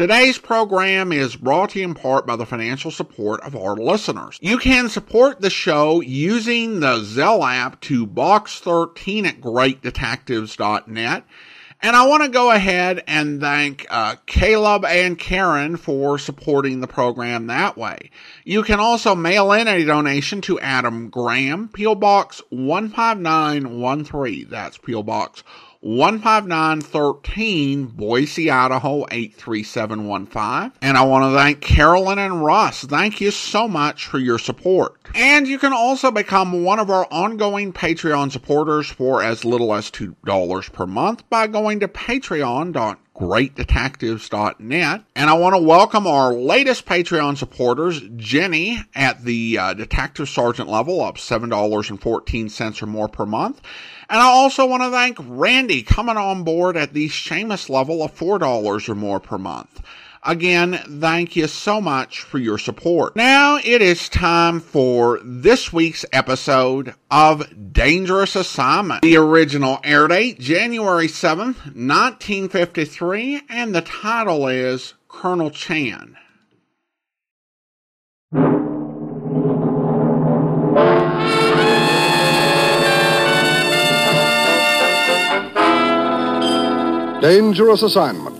Today's program is brought to you in part by the financial support of our listeners. You can support the show using the Zelle app to box13 at greatdetectives.net. And I want to go ahead and thank uh, Caleb and Karen for supporting the program that way. You can also mail in a donation to Adam Graham, P.O. Box 15913. That's P.O. Box 15913 Boise, Idaho 83715. And I want to thank Carolyn and Russ. Thank you so much for your support. And you can also become one of our ongoing Patreon supporters for as little as $2 per month by going to patreon.com greatdetectives.net. And I want to welcome our latest Patreon supporters, Jenny at the uh, detective sergeant level up $7.14 or more per month. And I also want to thank Randy coming on board at the Seamus level of $4 or more per month. Again, thank you so much for your support. Now it is time for this week's episode of Dangerous Assignment. The original air date, January 7th, 1953, and the title is Colonel Chan. Dangerous Assignment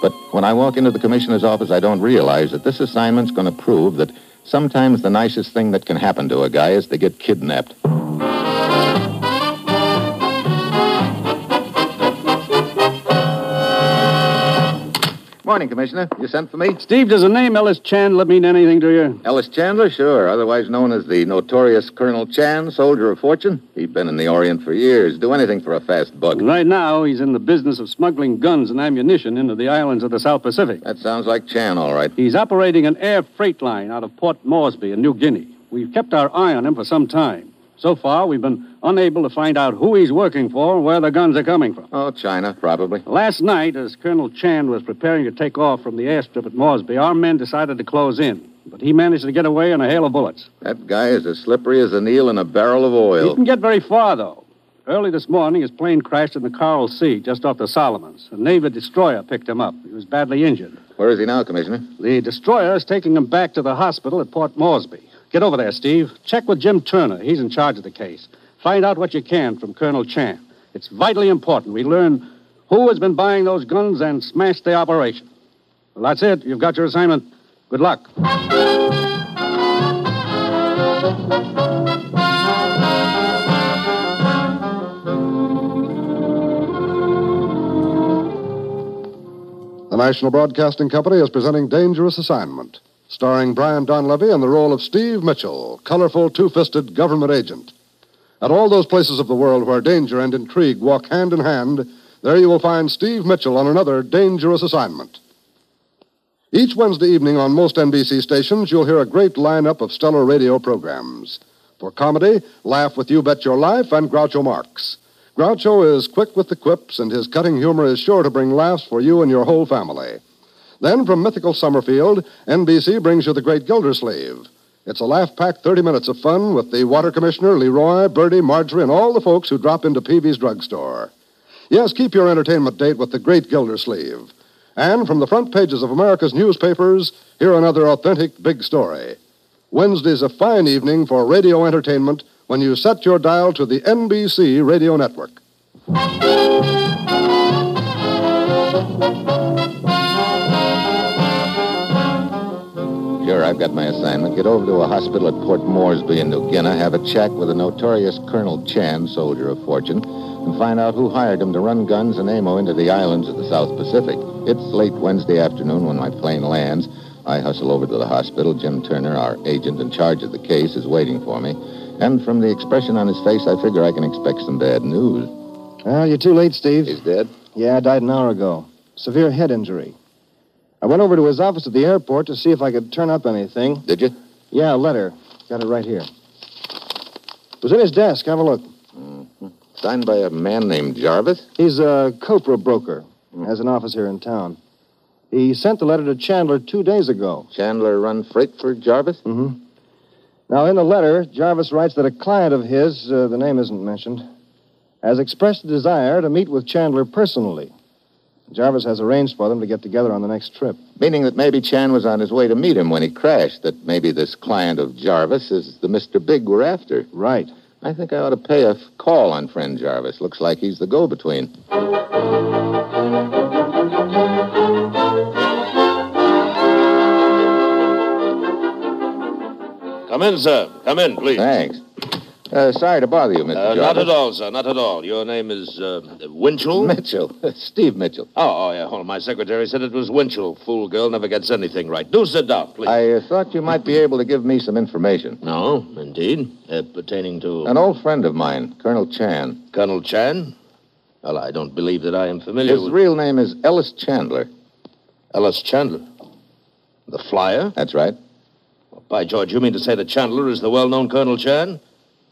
But when I walk into the commissioner's office, I don't realize that this assignment's going to prove that sometimes the nicest thing that can happen to a guy is to get kidnapped. Good morning, Commissioner. You sent for me? Steve, does the name Ellis Chandler mean anything to you? Ellis Chandler, sure. Otherwise known as the notorious Colonel Chan, soldier of fortune. He's been in the Orient for years. Do anything for a fast buck. Right now, he's in the business of smuggling guns and ammunition into the islands of the South Pacific. That sounds like Chan, all right. He's operating an air freight line out of Port Moresby in New Guinea. We've kept our eye on him for some time. So far, we've been unable to find out who he's working for and where the guns are coming from. Oh, China, probably. Last night, as Colonel Chan was preparing to take off from the airstrip at Moresby, our men decided to close in. But he managed to get away in a hail of bullets. That guy is as slippery as an eel in a barrel of oil. He didn't get very far, though. Early this morning, his plane crashed in the Coral Sea just off the Solomons. A Navy destroyer picked him up. He was badly injured. Where is he now, Commissioner? The destroyer is taking him back to the hospital at Port Moresby. Get over there, Steve. Check with Jim Turner. He's in charge of the case. Find out what you can from Colonel Chan. It's vitally important we learn who has been buying those guns and smash the operation. Well, that's it. You've got your assignment. Good luck. The National Broadcasting Company is presenting Dangerous Assignment, starring Brian Donlevy in the role of Steve Mitchell, colorful, two fisted government agent. At all those places of the world where danger and intrigue walk hand in hand, there you will find Steve Mitchell on another dangerous assignment. Each Wednesday evening on most NBC stations, you'll hear a great lineup of stellar radio programs. For comedy, laugh with You Bet Your Life and Groucho Marx. Groucho is quick with the quips, and his cutting humor is sure to bring laughs for you and your whole family. Then, from mythical Summerfield, NBC brings you The Great Gildersleeve. It's a laugh packed 30 minutes of fun with the water commissioner, Leroy, Bertie, Marjorie, and all the folks who drop into Peavey's drugstore. Yes, keep your entertainment date with The Great Gildersleeve. And from the front pages of America's newspapers, hear another authentic big story. Wednesday's a fine evening for radio entertainment when you set your dial to the NBC radio network. I've got my assignment. Get over to a hospital at Port Moresby in New Guinea, have a chat with a notorious Colonel Chan, soldier of fortune, and find out who hired him to run guns and ammo into the islands of the South Pacific. It's late Wednesday afternoon when my plane lands. I hustle over to the hospital. Jim Turner, our agent in charge of the case, is waiting for me. And from the expression on his face, I figure I can expect some bad news. Well, you're too late, Steve. He's dead? Yeah, died an hour ago. Severe head injury. I went over to his office at the airport to see if I could turn up anything. Did you? Yeah, a letter. Got it right here. It was in his desk. Have a look. Signed by a man named Jarvis? He's a Copra broker. Has an office here in town. He sent the letter to Chandler two days ago. Chandler run freight for Jarvis? Mm-hmm. Now, in the letter, Jarvis writes that a client of his, uh, the name isn't mentioned, has expressed a desire to meet with Chandler personally. Jarvis has arranged for them to get together on the next trip. Meaning that maybe Chan was on his way to meet him when he crashed, that maybe this client of Jarvis is the Mr. Big we're after. Right. I think I ought to pay a call on friend Jarvis. Looks like he's the go between. Come in, sir. Come in, please. Thanks. Uh, sorry to bother you, Mr. Uh, Jarvis. not at all, sir. Not at all. Your name is uh, Winchell? Mitchell. Steve Mitchell. Oh, oh, yeah. Well, my secretary said it was Winchell. Fool girl never gets anything right. Do sit down, please. I uh, thought you might be able to give me some information. No, indeed. Uh, pertaining to An old friend of mine, Colonel Chan. Colonel Chan? Well, I don't believe that I am familiar His with real name is Ellis Chandler. Ellis Chandler. The flyer? That's right. By George, you mean to say that Chandler is the well-known Colonel Chan?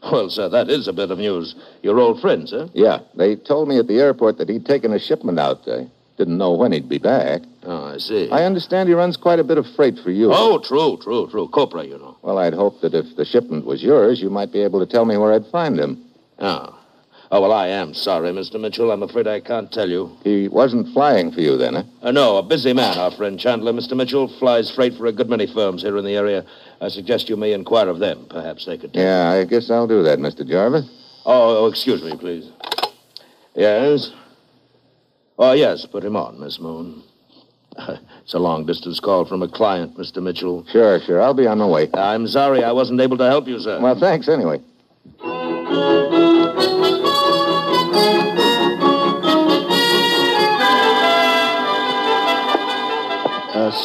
Well, sir, that is a bit of news. Your old friend, sir? Yeah, they told me at the airport that he'd taken a shipment out. I didn't know when he'd be back. Oh, I see. I understand he runs quite a bit of freight for you. Oh, true, true, true. Copra, you know. Well, I'd hoped that if the shipment was yours, you might be able to tell me where I'd find him. Oh. Oh, well, I am sorry, Mr. Mitchell. I'm afraid I can't tell you. He wasn't flying for you then, huh? Uh, no, a busy man, our friend Chandler. Mr. Mitchell flies freight for a good many firms here in the area. I suggest you may inquire of them. Perhaps they could tell you. Yeah, I guess I'll do that, Mr. Jarvis. Oh, oh, excuse me, please. Yes? Oh, yes, put him on, Miss Moon. it's a long distance call from a client, Mr. Mitchell. Sure, sure. I'll be on my way. I'm sorry I wasn't able to help you, sir. Well, thanks anyway.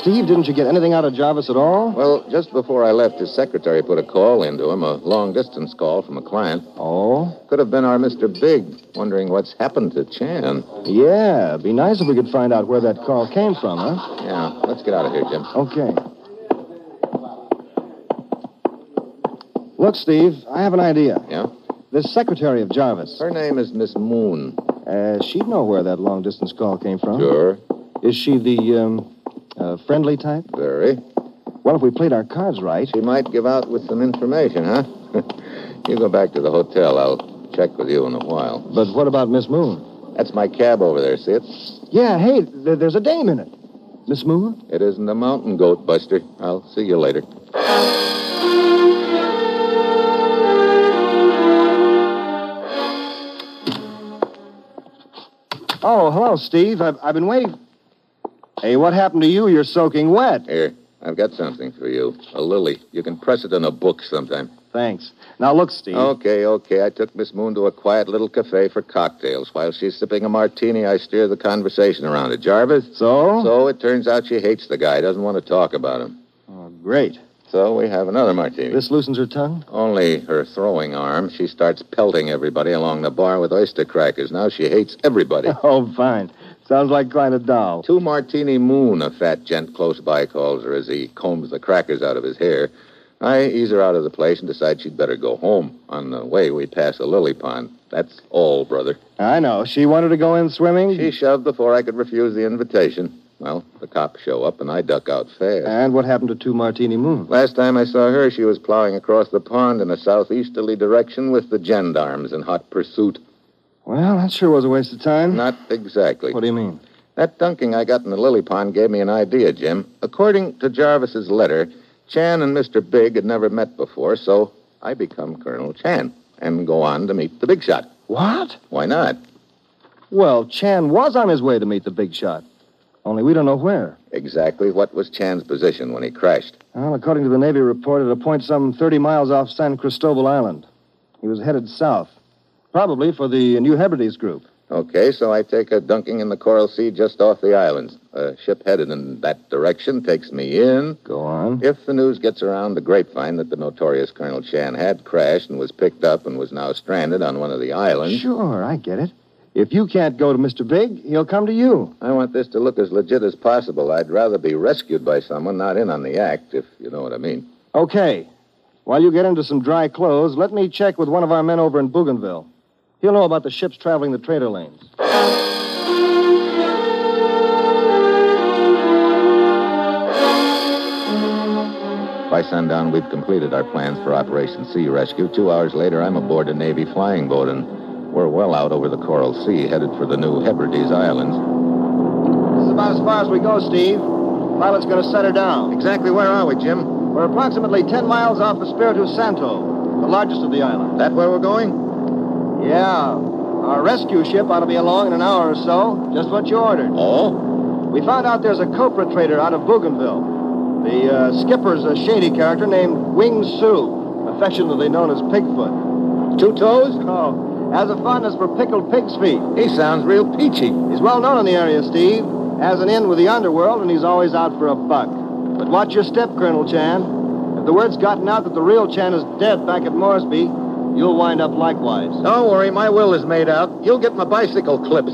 Steve, didn't you get anything out of Jarvis at all? Well, just before I left, his secretary put a call into him, a long distance call from a client. Oh? Could have been our Mr. Big, wondering what's happened to Chan. Yeah, be nice if we could find out where that call came from, huh? Yeah, let's get out of here, Jim. Okay. Look, Steve, I have an idea. Yeah? This secretary of Jarvis, Her name is Miss Moon. uh, she'd know where that long distance call came from. Sure. Is she the um, uh, friendly type? Very. Well, if we played our cards right. She might give out with some information, huh? you go back to the hotel. I'll check with you in a while. But what about Miss Moon? That's my cab over there, see it? Yeah, hey, th- there's a dame in it. Miss Moon? It isn't a mountain goat, Buster. I'll see you later. Oh, hello, Steve. I've, I've been waiting. Hey, what happened to you? You're soaking wet. Here, I've got something for you. A lily. You can press it in a book sometime. Thanks. Now, look, Steve. Okay, okay. I took Miss Moon to a quiet little cafe for cocktails. While she's sipping a martini, I steer the conversation around it. Jarvis? So? So it turns out she hates the guy, doesn't want to talk about him. Oh, great. So we have another martini. This loosens her tongue? Only her throwing arm. She starts pelting everybody along the bar with oyster crackers. Now she hates everybody. Oh, fine. Sounds like a doll. Two Martini Moon, a fat gent close by calls her as he combs the crackers out of his hair. I ease her out of the place and decide she'd better go home. On the way, we pass a lily pond. That's all, brother. I know. She wanted to go in swimming. She shoved before I could refuse the invitation. Well, the cops show up and I duck out fast. And what happened to Two Martini Moon? Last time I saw her, she was plowing across the pond in a southeasterly direction with the gendarmes in hot pursuit. Well, that sure was a waste of time. Not exactly. What do you mean? That dunking I got in the lily pond gave me an idea, Jim. According to Jarvis's letter, Chan and Mr. Big had never met before, so I become Colonel Chan and go on to meet the big shot. What? Why not? Well, Chan was on his way to meet the big shot. Only we don't know where. Exactly what was Chan's position when he crashed? Well, according to the Navy report, at a point some 30 miles off San Cristobal Island. He was headed south, probably for the New Hebrides group. Okay, so I take a dunking in the Coral Sea just off the islands. A ship headed in that direction takes me in. Go on. If the news gets around the grapevine that the notorious Colonel Chan had crashed and was picked up and was now stranded on one of the islands, Sure, I get it. If you can't go to Mr. Big, he'll come to you. I want this to look as legit as possible. I'd rather be rescued by someone not in on the act, if you know what I mean. Okay. While you get into some dry clothes, let me check with one of our men over in Bougainville. He'll know about the ships traveling the trader lanes. By sundown, we've completed our plans for Operation Sea Rescue. Two hours later, I'm aboard a Navy flying boat, and we're well out over the Coral Sea, headed for the New Hebrides Islands. This is about as far as we go, Steve. Pilot's going to set her down. Exactly where are we, Jim? We're approximately 10 miles off the Spiritu Santo, the largest of the islands. That where we're going? Yeah. Our rescue ship ought to be along in an hour or so. Just what you ordered. Oh? We found out there's a copra trader out of Bougainville. The uh, skipper's a shady character named Wing Sue, affectionately known as Pigfoot. Two toes? Oh, has a fondness for pickled pig's feet. He sounds real peachy. He's well known in the area, Steve. Has an in with the underworld, and he's always out for a buck. But watch your step, Colonel Chan. If the word's gotten out that the real Chan is dead back at Moresby, you'll wind up likewise. Don't worry, my will is made out. You'll get my bicycle clips.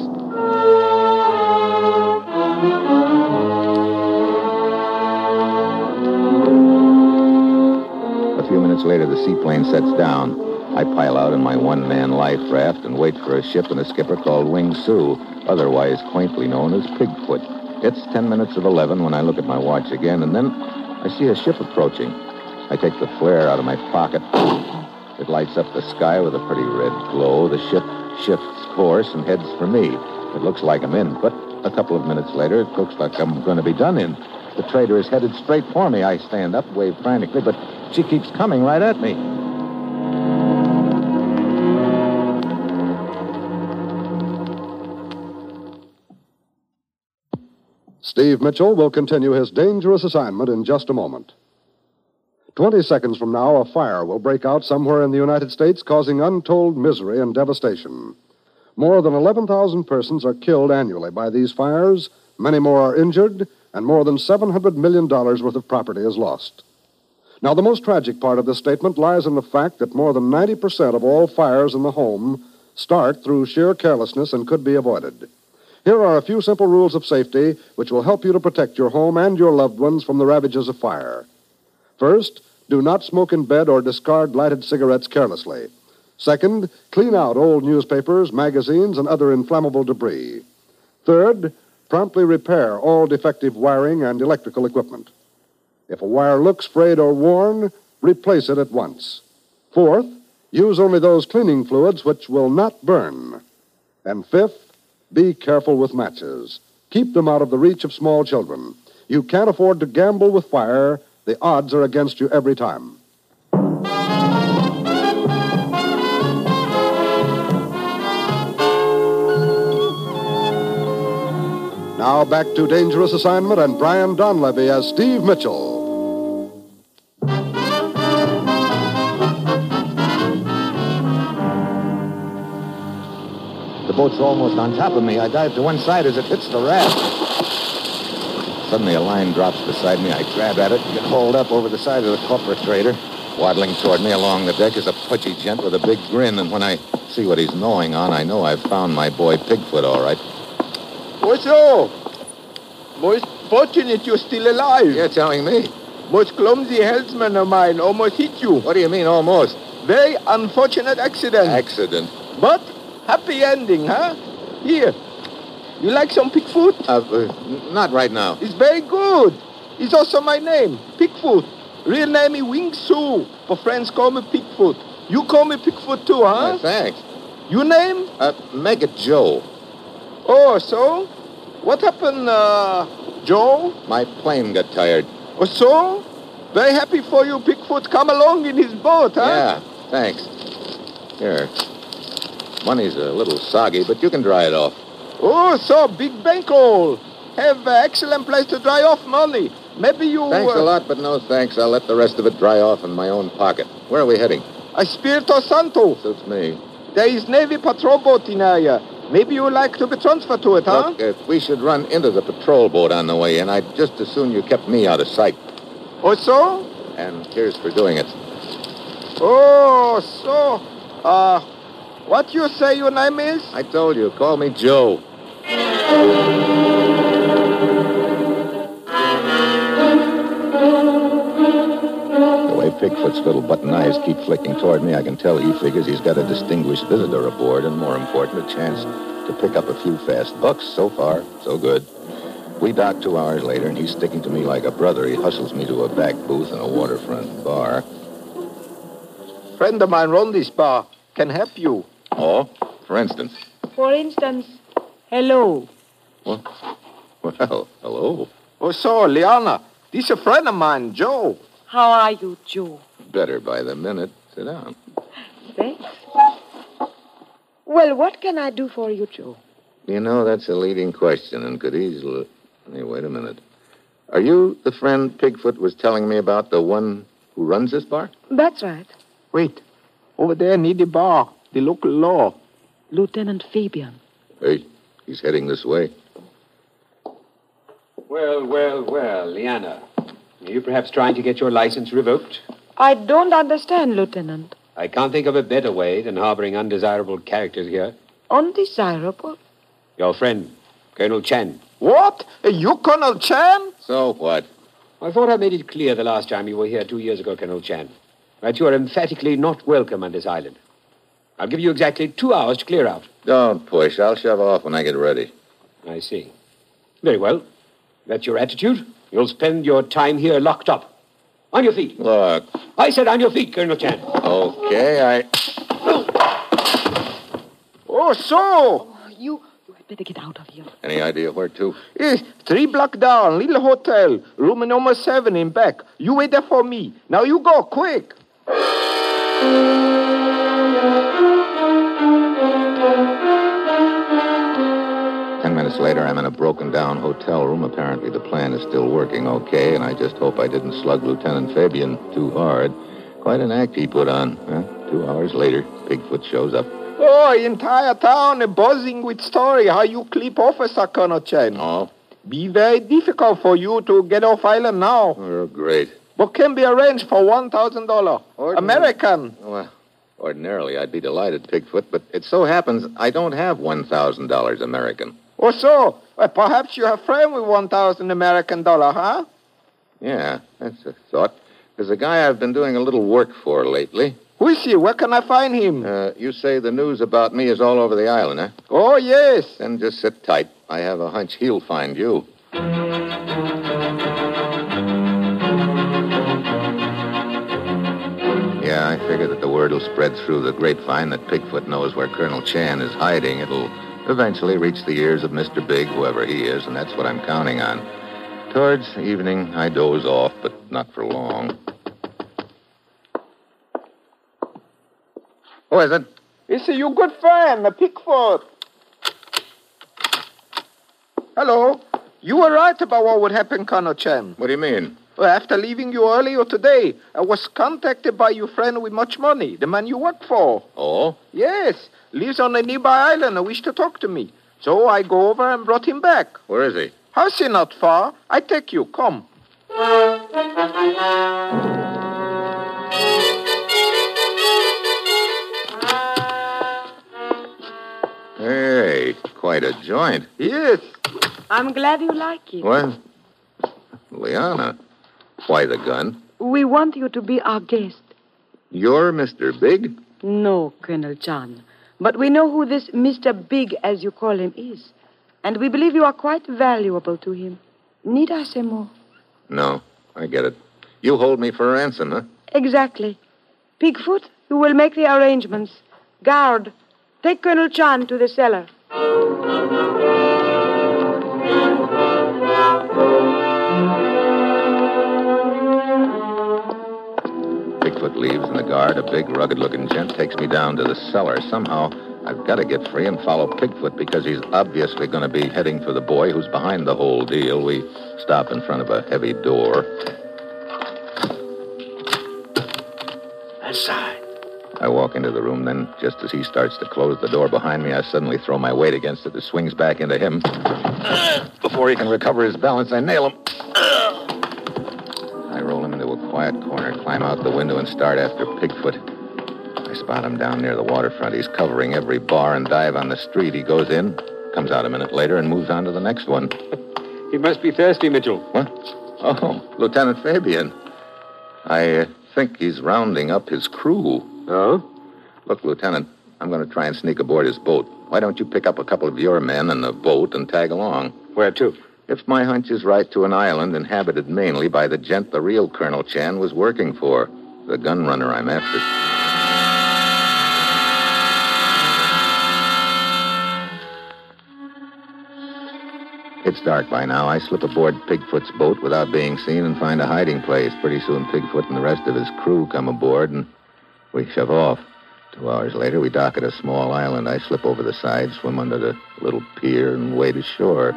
A few minutes later, the seaplane sets down. I pile out in my one man life raft and wait for a ship and a skipper called Wing Su, otherwise quaintly known as Pigfoot. It's ten minutes of eleven when I look at my watch again, and then I see a ship approaching. I take the flare out of my pocket. It lights up the sky with a pretty red glow. The ship shifts course and heads for me. It looks like I'm in, but a couple of minutes later, it looks like I'm going to be done in. The trader is headed straight for me. I stand up, wave frantically, but she keeps coming right at me. Steve Mitchell will continue his dangerous assignment in just a moment. Twenty seconds from now, a fire will break out somewhere in the United States, causing untold misery and devastation. More than 11,000 persons are killed annually by these fires, many more are injured, and more than $700 million worth of property is lost. Now, the most tragic part of this statement lies in the fact that more than 90% of all fires in the home start through sheer carelessness and could be avoided. Here are a few simple rules of safety which will help you to protect your home and your loved ones from the ravages of fire. First, do not smoke in bed or discard lighted cigarettes carelessly. Second, clean out old newspapers, magazines, and other inflammable debris. Third, promptly repair all defective wiring and electrical equipment. If a wire looks frayed or worn, replace it at once. Fourth, use only those cleaning fluids which will not burn. And fifth, be careful with matches. Keep them out of the reach of small children. You can't afford to gamble with fire. The odds are against you every time. Now back to Dangerous Assignment and Brian Donlevy as Steve Mitchell. The boat's almost on top of me. I dive to one side as it hits the raft. Suddenly, a line drops beside me. I grab at it and get hauled up over the side of the copra trader. Waddling toward me along the deck is a pudgy gent with a big grin, and when I see what he's gnawing on, I know I've found my boy Pigfoot all right. What's up? Most fortunate you're still alive. You're telling me. Most clumsy helmsman of mine almost hit you. What do you mean, almost? Very unfortunate accident. Accident. but happy ending, huh? Here. You like some Pigfoot? Uh, uh, not right now. It's very good. It's also my name, Pigfoot. Real name is Wing Su, but friends call me Pigfoot. You call me Pigfoot too, Uh, huh? thanks. Your name? Uh, it Joe. Oh, so? What happened, uh, Joe? My plane got tired. Oh, so? Very happy for you, Pigfoot. Come along in his boat, huh? Yeah, thanks. Here. Money's a little soggy, but you can dry it off. Oh, so big bankroll. have an excellent place to dry off money. Maybe you. Thanks uh, a lot, but no thanks. I'll let the rest of it dry off in my own pocket. Where are we heading? Espiritu Santo. Suits me. There is Navy patrol boat in area. Maybe you would like to be transferred to it, huh? Look, uh, we should run into the patrol boat on the way in. I'd just as soon you kept me out of sight. Or so? And here's for doing it. Oh, so. Uh, what you say your name is? I told you, call me Joe. The way Pigfoot's little button eyes keep flicking toward me, I can tell he figures he's got a distinguished visitor aboard, and more important, a chance to pick up a few fast bucks. So far, so good. We dock two hours later, and he's sticking to me like a brother. He hustles me to a back booth in a waterfront bar. Friend of mine run this bar. Can help you. Oh, for instance. For instance, hello. Well, well hello. Oh, so, Liana. This is a friend of mine, Joe. How are you, Joe? Better by the minute. Sit down. Thanks. Well, what can I do for you, Joe? You know, that's a leading question and could easily. Hey, wait a minute. Are you the friend Pigfoot was telling me about, the one who runs this bar? That's right. Wait. Over there near the bar, the local law. Lieutenant Fabian. Hey, he's heading this way. Well, well, well, Liana. Are you perhaps trying to get your license revoked? I don't understand, Lieutenant. I can't think of a better way than harboring undesirable characters here. Undesirable? Your friend, Colonel Chan. What? You Colonel Chan? So what? I thought I made it clear the last time you were here two years ago, Colonel Chan, that you are emphatically not welcome on this island. I'll give you exactly two hours to clear out. Don't push. I'll shove off when I get ready. I see. Very well. That's your attitude. You'll spend your time here locked up. On your feet. Look. I said on your feet, Colonel Chan. Okay, I. Oh, so. You, you had better get out of here. Any idea where to? Eh, three block down, little hotel, room number seven in back. You wait there for me. Now you go, quick. Later, I'm in a broken down hotel room. Apparently, the plan is still working okay, and I just hope I didn't slug Lieutenant Fabian too hard. Quite an act he put on. Huh? Two hours later, Pigfoot shows up. Oh, entire town buzzing with story how you clip Officer Colonel Chen. Oh, Be very difficult for you to get off island now. oh great. But can be arranged for $1,000. American. Well, ordinarily, I'd be delighted, Pigfoot, but it so happens I don't have $1,000 American. Or so. Well, perhaps you have friend with 1,000 American dollar, huh? Yeah, that's a thought. There's a guy I've been doing a little work for lately. Who is he? Where can I find him? Uh, you say the news about me is all over the island, huh? Oh, yes. Then just sit tight. I have a hunch he'll find you. Yeah, I figure that the word will spread through the grapevine that Pigfoot knows where Colonel Chan is hiding. It'll eventually reach the ears of Mr. Big, whoever he is, and that's what I'm counting on. Towards evening, I doze off, but not for long. Who is it? It's a your good friend, a Pigfoot. Hello. You were right about what would happen, Colonel Chen. What do you mean? Well, after leaving you earlier today, I was contacted by your friend with much money, the man you work for. Oh? Yes, lives on a nearby island and wished to talk to me. So I go over and brought him back. Where is he? House is not far. I take you. Come. Hey, quite a joint. Yes. I'm glad you like it. Well, Liana, why the gun? We want you to be our guest. You're Mr. Big? No, Colonel Chan. But we know who this Mr. Big, as you call him, is. And we believe you are quite valuable to him. Need I say more? No, I get it. You hold me for ransom, huh? Exactly. Pigfoot, you will make the arrangements. Guard, take Colonel Chan to the cellar. Pigfoot leaves, and the guard, a big, rugged looking gent, takes me down to the cellar. Somehow, I've got to get free and follow Pigfoot because he's obviously going to be heading for the boy who's behind the whole deal. We stop in front of a heavy door. Inside. I walk into the room, then, just as he starts to close the door behind me, I suddenly throw my weight against it. It swings back into him. Before he can recover his balance, I nail him. Quiet corner, climb out the window, and start after Pigfoot. I spot him down near the waterfront. He's covering every bar and dive on the street. He goes in, comes out a minute later, and moves on to the next one. He must be thirsty, Mitchell. What? Oh, Lieutenant Fabian. I uh, think he's rounding up his crew. Oh? Look, Lieutenant, I'm going to try and sneak aboard his boat. Why don't you pick up a couple of your men and the boat and tag along? Where to? If my hunch is right, to an island inhabited mainly by the gent the real Colonel Chan was working for, the gun runner I'm after. It's dark by now. I slip aboard Pigfoot's boat without being seen and find a hiding place. Pretty soon, Pigfoot and the rest of his crew come aboard, and we shove off. Two hours later, we dock at a small island. I slip over the side, swim under the little pier, and wade ashore.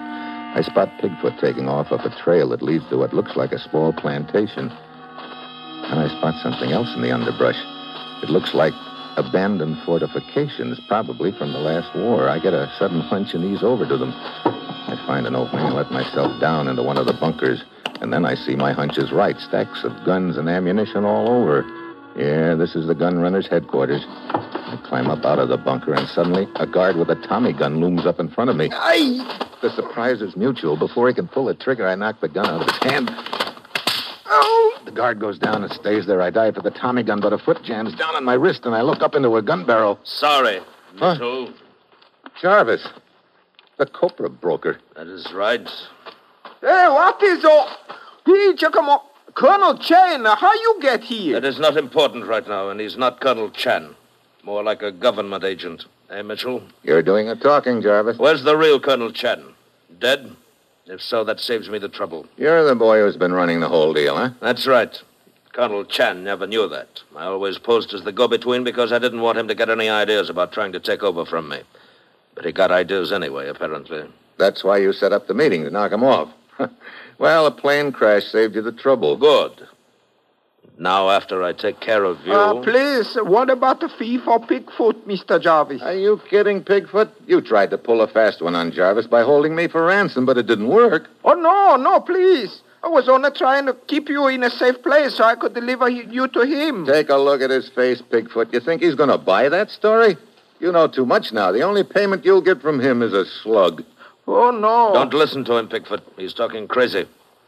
I spot Pigfoot taking off up a trail that leads to what looks like a small plantation. And I spot something else in the underbrush. It looks like abandoned fortifications, probably from the last war. I get a sudden hunch and ease over to them. I find an opening and let myself down into one of the bunkers. And then I see my hunch is right. Stacks of guns and ammunition all over. Yeah, this is the gun runner's headquarters. I climb up out of the bunker, and suddenly a guard with a Tommy gun looms up in front of me. The surprise is mutual. Before he can pull the trigger, I knock the gun out of his hand. Oh. The guard goes down and stays there. I dive for the Tommy gun, but a foot jams down on my wrist, and I look up into a gun barrel. Sorry, Huh? Mitchell. Jarvis, the copra broker. That is right. Hey, what is all? Hey, check him out. Colonel Chen, how you get here? That is not important right now, and he's not Colonel Chan. More like a government agent. Eh, Mitchell? You're doing the talking, Jarvis. Where's the real Colonel Chan? Dead? If so, that saves me the trouble. You're the boy who's been running the whole deal, huh? That's right. Colonel Chan never knew that. I always posed as the go-between because I didn't want him to get any ideas about trying to take over from me. But he got ideas anyway, apparently. That's why you set up the meeting to knock him off. well, a plane crash saved you the trouble. Good. Now, after I take care of you... Uh, please, what about the fee for Pigfoot, Mr. Jarvis? Are you kidding, Pigfoot? You tried to pull a fast one on Jarvis by holding me for ransom, but it didn't work. Oh, no, no, please. I was only trying to keep you in a safe place so I could deliver you to him. Take a look at his face, Pigfoot. You think he's going to buy that story? You know too much now. The only payment you'll get from him is a slug. Oh, no. Don't listen to him, Pigfoot. He's talking crazy.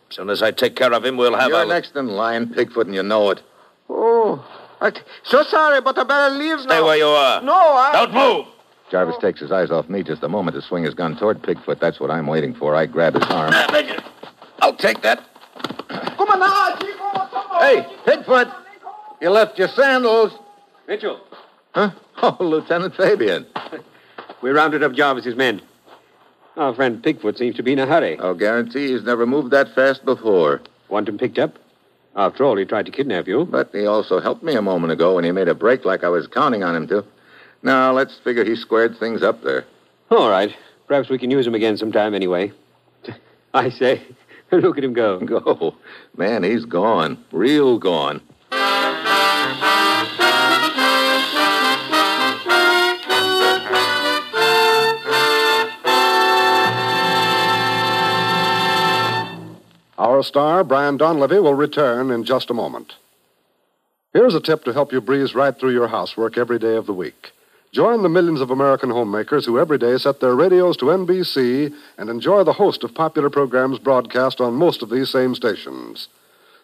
As soon as I take care of him, we'll have You're a... next in line, Pigfoot, and you know it. Oh, I, so sorry, but I better leave Stay now. Stay where you are. No, I... Don't move. Jarvis takes his eyes off me just a moment to swing his gun toward Pigfoot. That's what I'm waiting for. I grab his arm. Ah, I'll take that. Come on ah, now, chico, come on. Hey, Pigfoot! You left your sandals. Mitchell, Huh? Oh, Lieutenant Fabian. we rounded up Jarvis's men. Our friend Pigfoot seems to be in a hurry. I'll guarantee he's never moved that fast before. Want him picked up? After all, he tried to kidnap you. But he also helped me a moment ago when he made a break like I was counting on him to. Now, let's figure he squared things up there. All right. Perhaps we can use him again sometime anyway. I say, look at him go. Go. Man, he's gone. Real gone. Our star, Brian Donlevy, will return in just a moment. Here's a tip to help you breeze right through your housework every day of the week. Join the millions of American homemakers who every day set their radios to NBC and enjoy the host of popular programs broadcast on most of these same stations.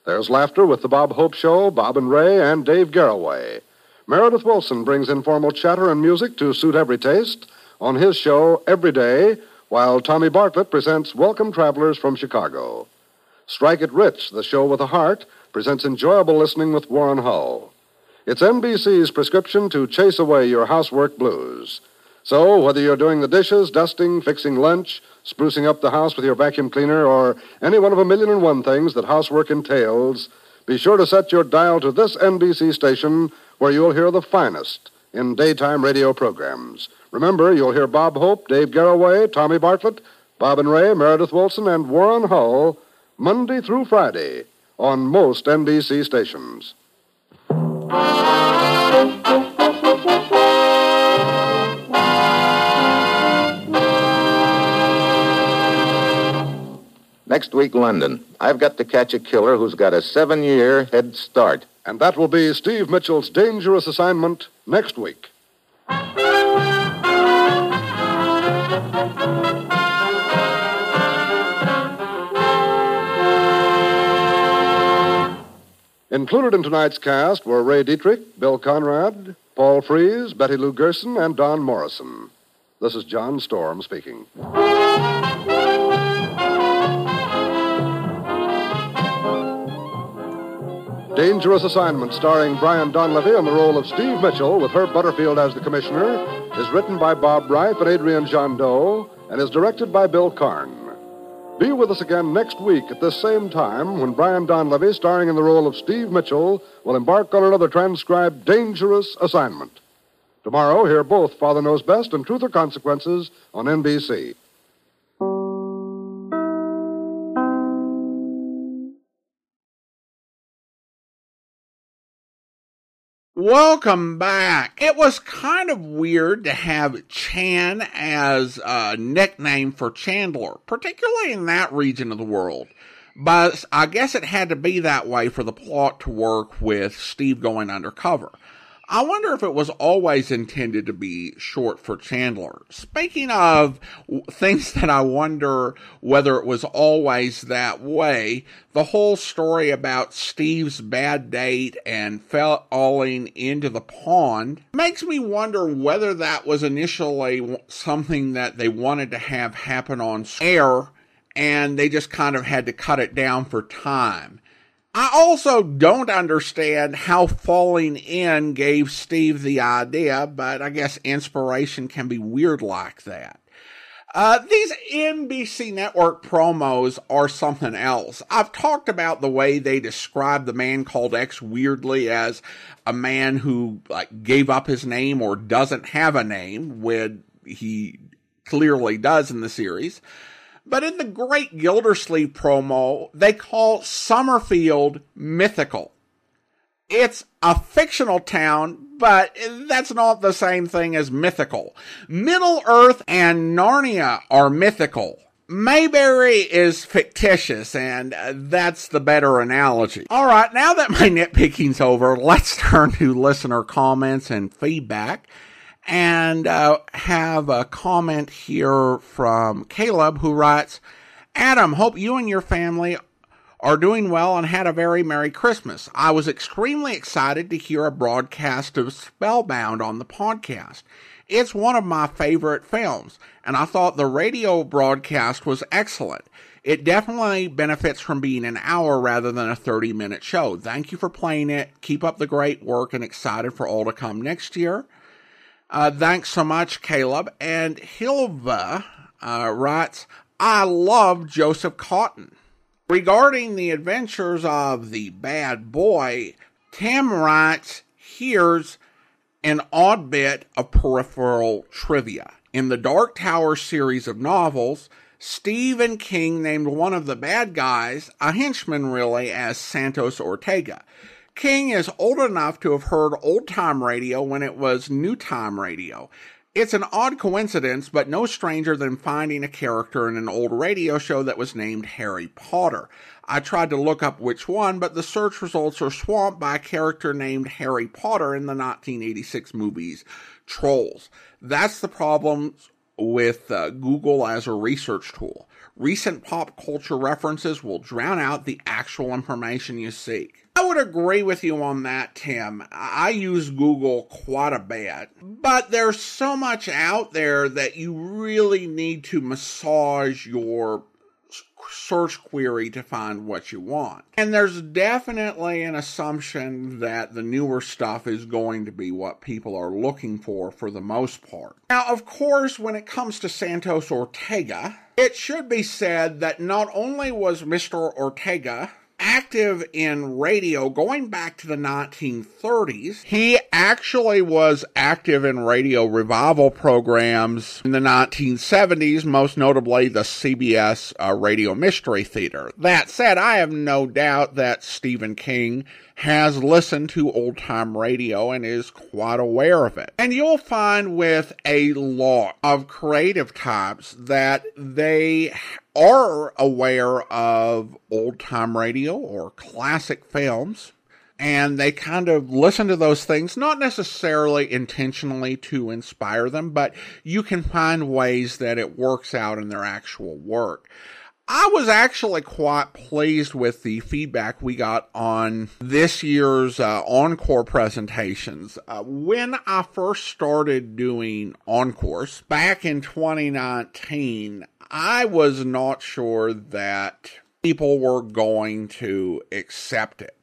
There's laughter with the Bob Hope Show, Bob and Ray, and Dave Garroway. Meredith Willson brings informal chatter and music to suit every taste on his show Every Day, while Tommy Bartlett presents Welcome Travelers from Chicago. Strike It Rich, the show with a heart, presents enjoyable listening with Warren Hull. It's NBC's prescription to chase away your housework blues. So, whether you're doing the dishes, dusting, fixing lunch, sprucing up the house with your vacuum cleaner, or any one of a million and one things that housework entails, be sure to set your dial to this NBC station where you'll hear the finest in daytime radio programs. Remember, you'll hear Bob Hope, Dave Garroway, Tommy Bartlett, Bob and Ray, Meredith Willson, and Warren Hull Monday through Friday on most NBC stations. Next week, London. I've got to catch a killer who's got a seven year head start. And that will be Steve Mitchell's dangerous assignment next week. Included in tonight's cast were Ray Dietrich, Bill Conrad, Paul Frees, Betty Lou Gerson, and Don Morrison. This is John Storm speaking. Dangerous Assignment, starring Brian Donlevy in the role of Steve Mitchell with Herb Butterfield as the commissioner, is written by Bob Ryf and Adrian Jondeau and is directed by Bill Karn. Be with us again next week at this same time when Brian Donlevy, starring in the role of Steve Mitchell, will embark on another transcribed Dangerous Assignment. Tomorrow, hear both Father Knows Best and Truth or Consequences on NBC. Welcome back. It was kind of weird to have Chan as a nickname for Chandler, particularly in that region of the world. But I guess it had to be that way for the plot to work with Steve going undercover. I wonder if it was always intended to be short for Chandler. Speaking of things that I wonder whether it was always that way, the whole story about Steve's bad date and falling into the pond makes me wonder whether that was initially something that they wanted to have happen on air and they just kind of had to cut it down for time. I also don't understand how falling in gave Steve the idea, but I guess inspiration can be weird like that. Uh, these NBC network promos are something else. I've talked about the way they describe the man called X weirdly as a man who like gave up his name or doesn't have a name when he clearly does in the series. But in the Great Gildersleeve promo, they call Summerfield mythical. It's a fictional town, but that's not the same thing as mythical. Middle Earth and Narnia are mythical. Mayberry is fictitious, and that's the better analogy. All right, now that my nitpicking's over, let's turn to listener comments and feedback and uh, have a comment here from Caleb who writes, Adam, hope you and your family are doing well and had a very Merry Christmas. I was extremely excited to hear a broadcast of Spellbound on the podcast. It's one of my favorite films, and I thought the radio broadcast was excellent. It definitely benefits from being an hour rather than a 30 minute show. Thank you for playing it. Keep up the great work and excited for all to come next year. Uh, thanks so much, Caleb. And Hilva uh, writes, I love Joseph Cotten. Regarding the adventures of the bad boy, Tim writes, here's an odd bit of peripheral trivia. In the Dark Tower series of novels, Stephen King named one of the bad guys, a henchman really, as Santos Ortega. King is old enough to have heard old time radio when it was new time radio. It's an odd coincidence, but no stranger than finding a character in an old radio show that was named Harry Potter. I tried to look up which one, but the search results are swamped by a character named Harry Potter in the 1986 movies Trolls. That's the problem with uh, Google as a research tool. Recent pop culture references will drown out the actual information you seek. I would agree with you on that, Tim. I use Google quite a bit, but there's so much out there that you really need to massage your search query to find what you want. And there's definitely an assumption that the newer stuff is going to be what people are looking for for the most part. Now, of course, when it comes to Santos Ortega, it should be said that not only was Mr. Ortega active in radio going back to the 1930s. He actually was active in radio revival programs in the 1970s, most notably the CBS uh, Radio Mystery Theater. That said, I have no doubt that Stephen King has listened to old time radio and is quite aware of it. And you'll find with a lot of creative types that they are aware of old time radio or classic films and they kind of listen to those things, not necessarily intentionally to inspire them, but you can find ways that it works out in their actual work. I was actually quite pleased with the feedback we got on this year's uh, encore presentations. Uh, when I first started doing encores back in 2019, I was not sure that people were going to accept it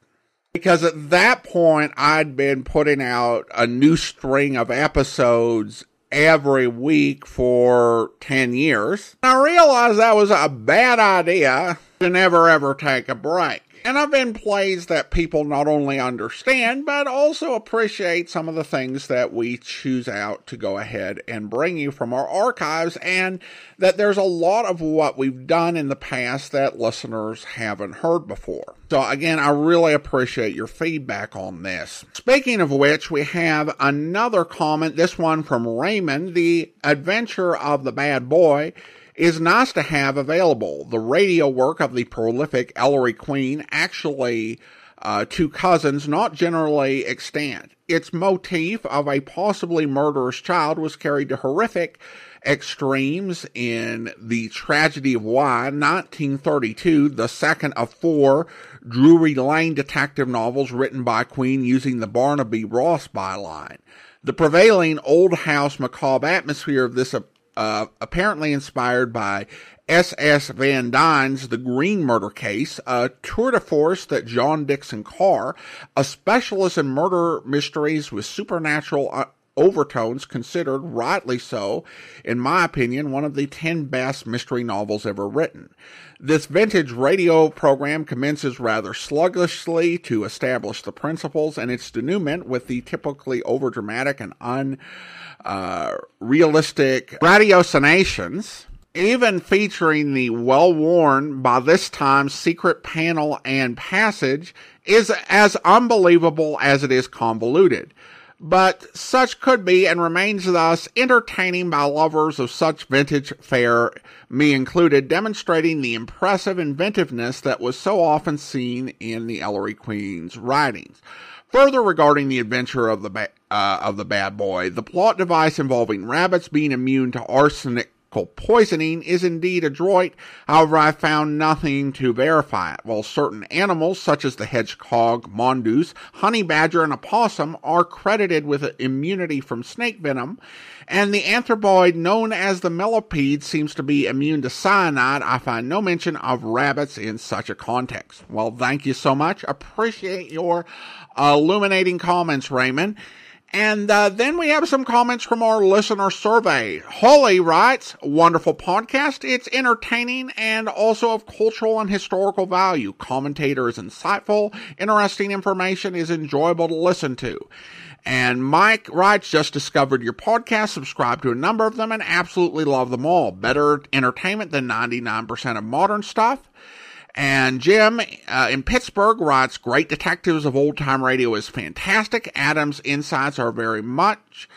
because at that point I'd been putting out a new string of episodes every week for 10 years. I realized that was a bad idea to never ever take a break. And I've been pleased that people not only understand, but also appreciate some of the things that we choose out to go ahead and bring you from our archives, and that there's a lot of what we've done in the past that listeners haven't heard before. So again, I really appreciate your feedback on this. Speaking of which, we have another comment, this one from Raymond, the adventure of the bad boy is nice to have available. The radio work of the prolific Ellery Queen, actually uh, two cousins, not generally extant. Its motif of a possibly murderous child was carried to horrific extremes in The Tragedy of Y, 1932, the second of four Drury Lane detective novels written by Queen using the Barnaby Ross byline. The prevailing old house macabre atmosphere of this uh, apparently inspired by S.S. Van Dyne's The Green Murder Case, a tour de force that John Dickson Carr, a specialist in murder mysteries with supernatural uh, overtones, considered, rightly so, in my opinion, one of the 10 best mystery novels ever written. This vintage radio program commences rather sluggishly to establish the principles and its denouement with the typically overdramatic and unrealistic uh, ratiocinations, even featuring the well worn by this time secret panel and passage, is as unbelievable as it is convoluted. But such could be and remains thus entertaining by lovers of such vintage fare, me included, demonstrating the impressive inventiveness that was so often seen in the Ellery Queen's writings. Further regarding the adventure of the ba- uh, of the bad boy, the plot device involving rabbits being immune to arsenic poisoning is indeed adroit. However, I found nothing to verify it. While certain animals, such as the hedgehog, mongoose, honey badger, and opossum, are credited with immunity from snake venom, and the anthropoid known as the millipede seems to be immune to cyanide, I find no mention of rabbits in such a context. Well, thank you so much. Appreciate your uh, illuminating comments, Raymond. And uh, then we have some comments from our listener survey. Holly writes, wonderful podcast. It's entertaining and also of cultural and historical value. Commentator is insightful. Interesting information is enjoyable to listen to. And Mike writes, just discovered your podcast, subscribe to a number of them, and absolutely love them all. Better entertainment than 99% of modern stuff. And Jim uh, in Pittsburgh writes, Great Detectives of Old Time Radio is fantastic. Adam's insights are very much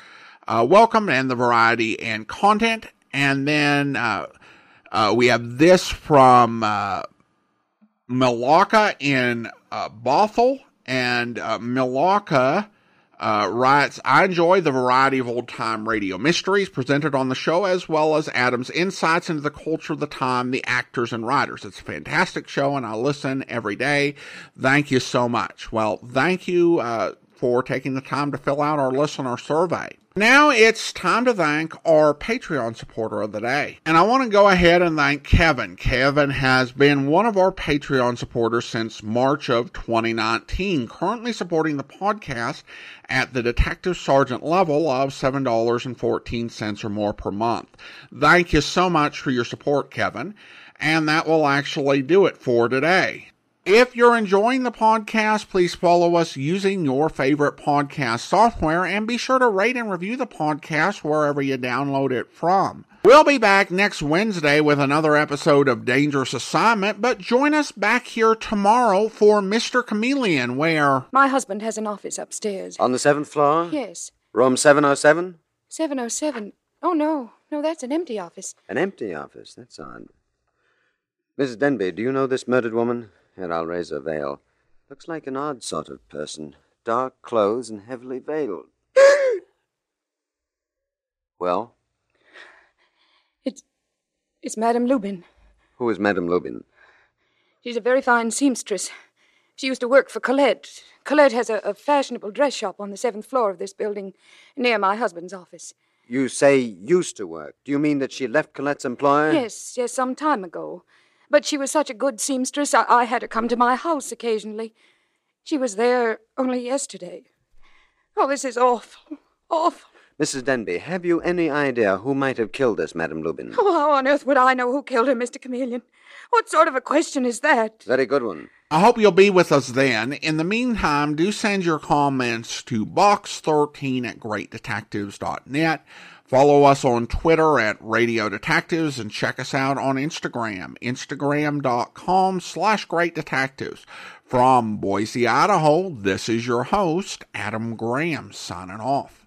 uh, welcome and the variety and content. And then uh, uh we have this from uh, Milaka in uh, Bothell. And Milaka uh, writes, I enjoy the variety of old time radio mysteries presented on the show, as well as Adam's insights into the culture of the time, the actors and writers. It's a fantastic show, and I listen every day. Thank you so much. Well, thank you uh, for taking the time to fill out our listener survey. Now it's time to thank our Patreon supporter of the day. And I want to go ahead and thank Kevin. Kevin has been one of our Patreon supporters since March of 2019, currently supporting the podcast at the detective sergeant level of $7.14 or more per month. Thank you so much for your support, Kevin. And that will actually do it for today. If you're enjoying the podcast, please follow us using your favorite podcast software and be sure to rate and review the podcast wherever you download it from. We'll be back next Wednesday with another episode of Dangerous Assignment, but join us back here tomorrow for Mr. Chameleon, where My husband has an office upstairs. On the seventh floor? Yes. Room 707? 707. Oh, no. No, that's an empty office. An empty office. That's odd. Mrs. Denby, do you know this murdered woman? Here, I'll raise her veil. Looks like an odd sort of person. Dark clothes and heavily veiled. well, It's. It's Madame Lubin. who is Madame Lubin? She's a very fine seamstress. She used to work for Colette. Colette has a, a fashionable dress shop on the seventh floor of this building, near my husband's office. You say used to work. Do you mean that she left Colette's employer? Yes, yes, some time ago. But she was such a good seamstress, I, I had her come to my house occasionally. She was there only yesterday. Oh, this is awful. Awful. Mrs. Denby, have you any idea who might have killed this Madame Lubin? Oh, how on earth would I know who killed her, Mr. Chameleon? What sort of a question is that? Very good one. I hope you'll be with us then. In the meantime, do send your comments to box13 at greatdetectives.net. Follow us on Twitter at Radio Detectives and check us out on Instagram, instagram.com slash great detectives. From Boise, Idaho, this is your host, Adam Graham, signing off.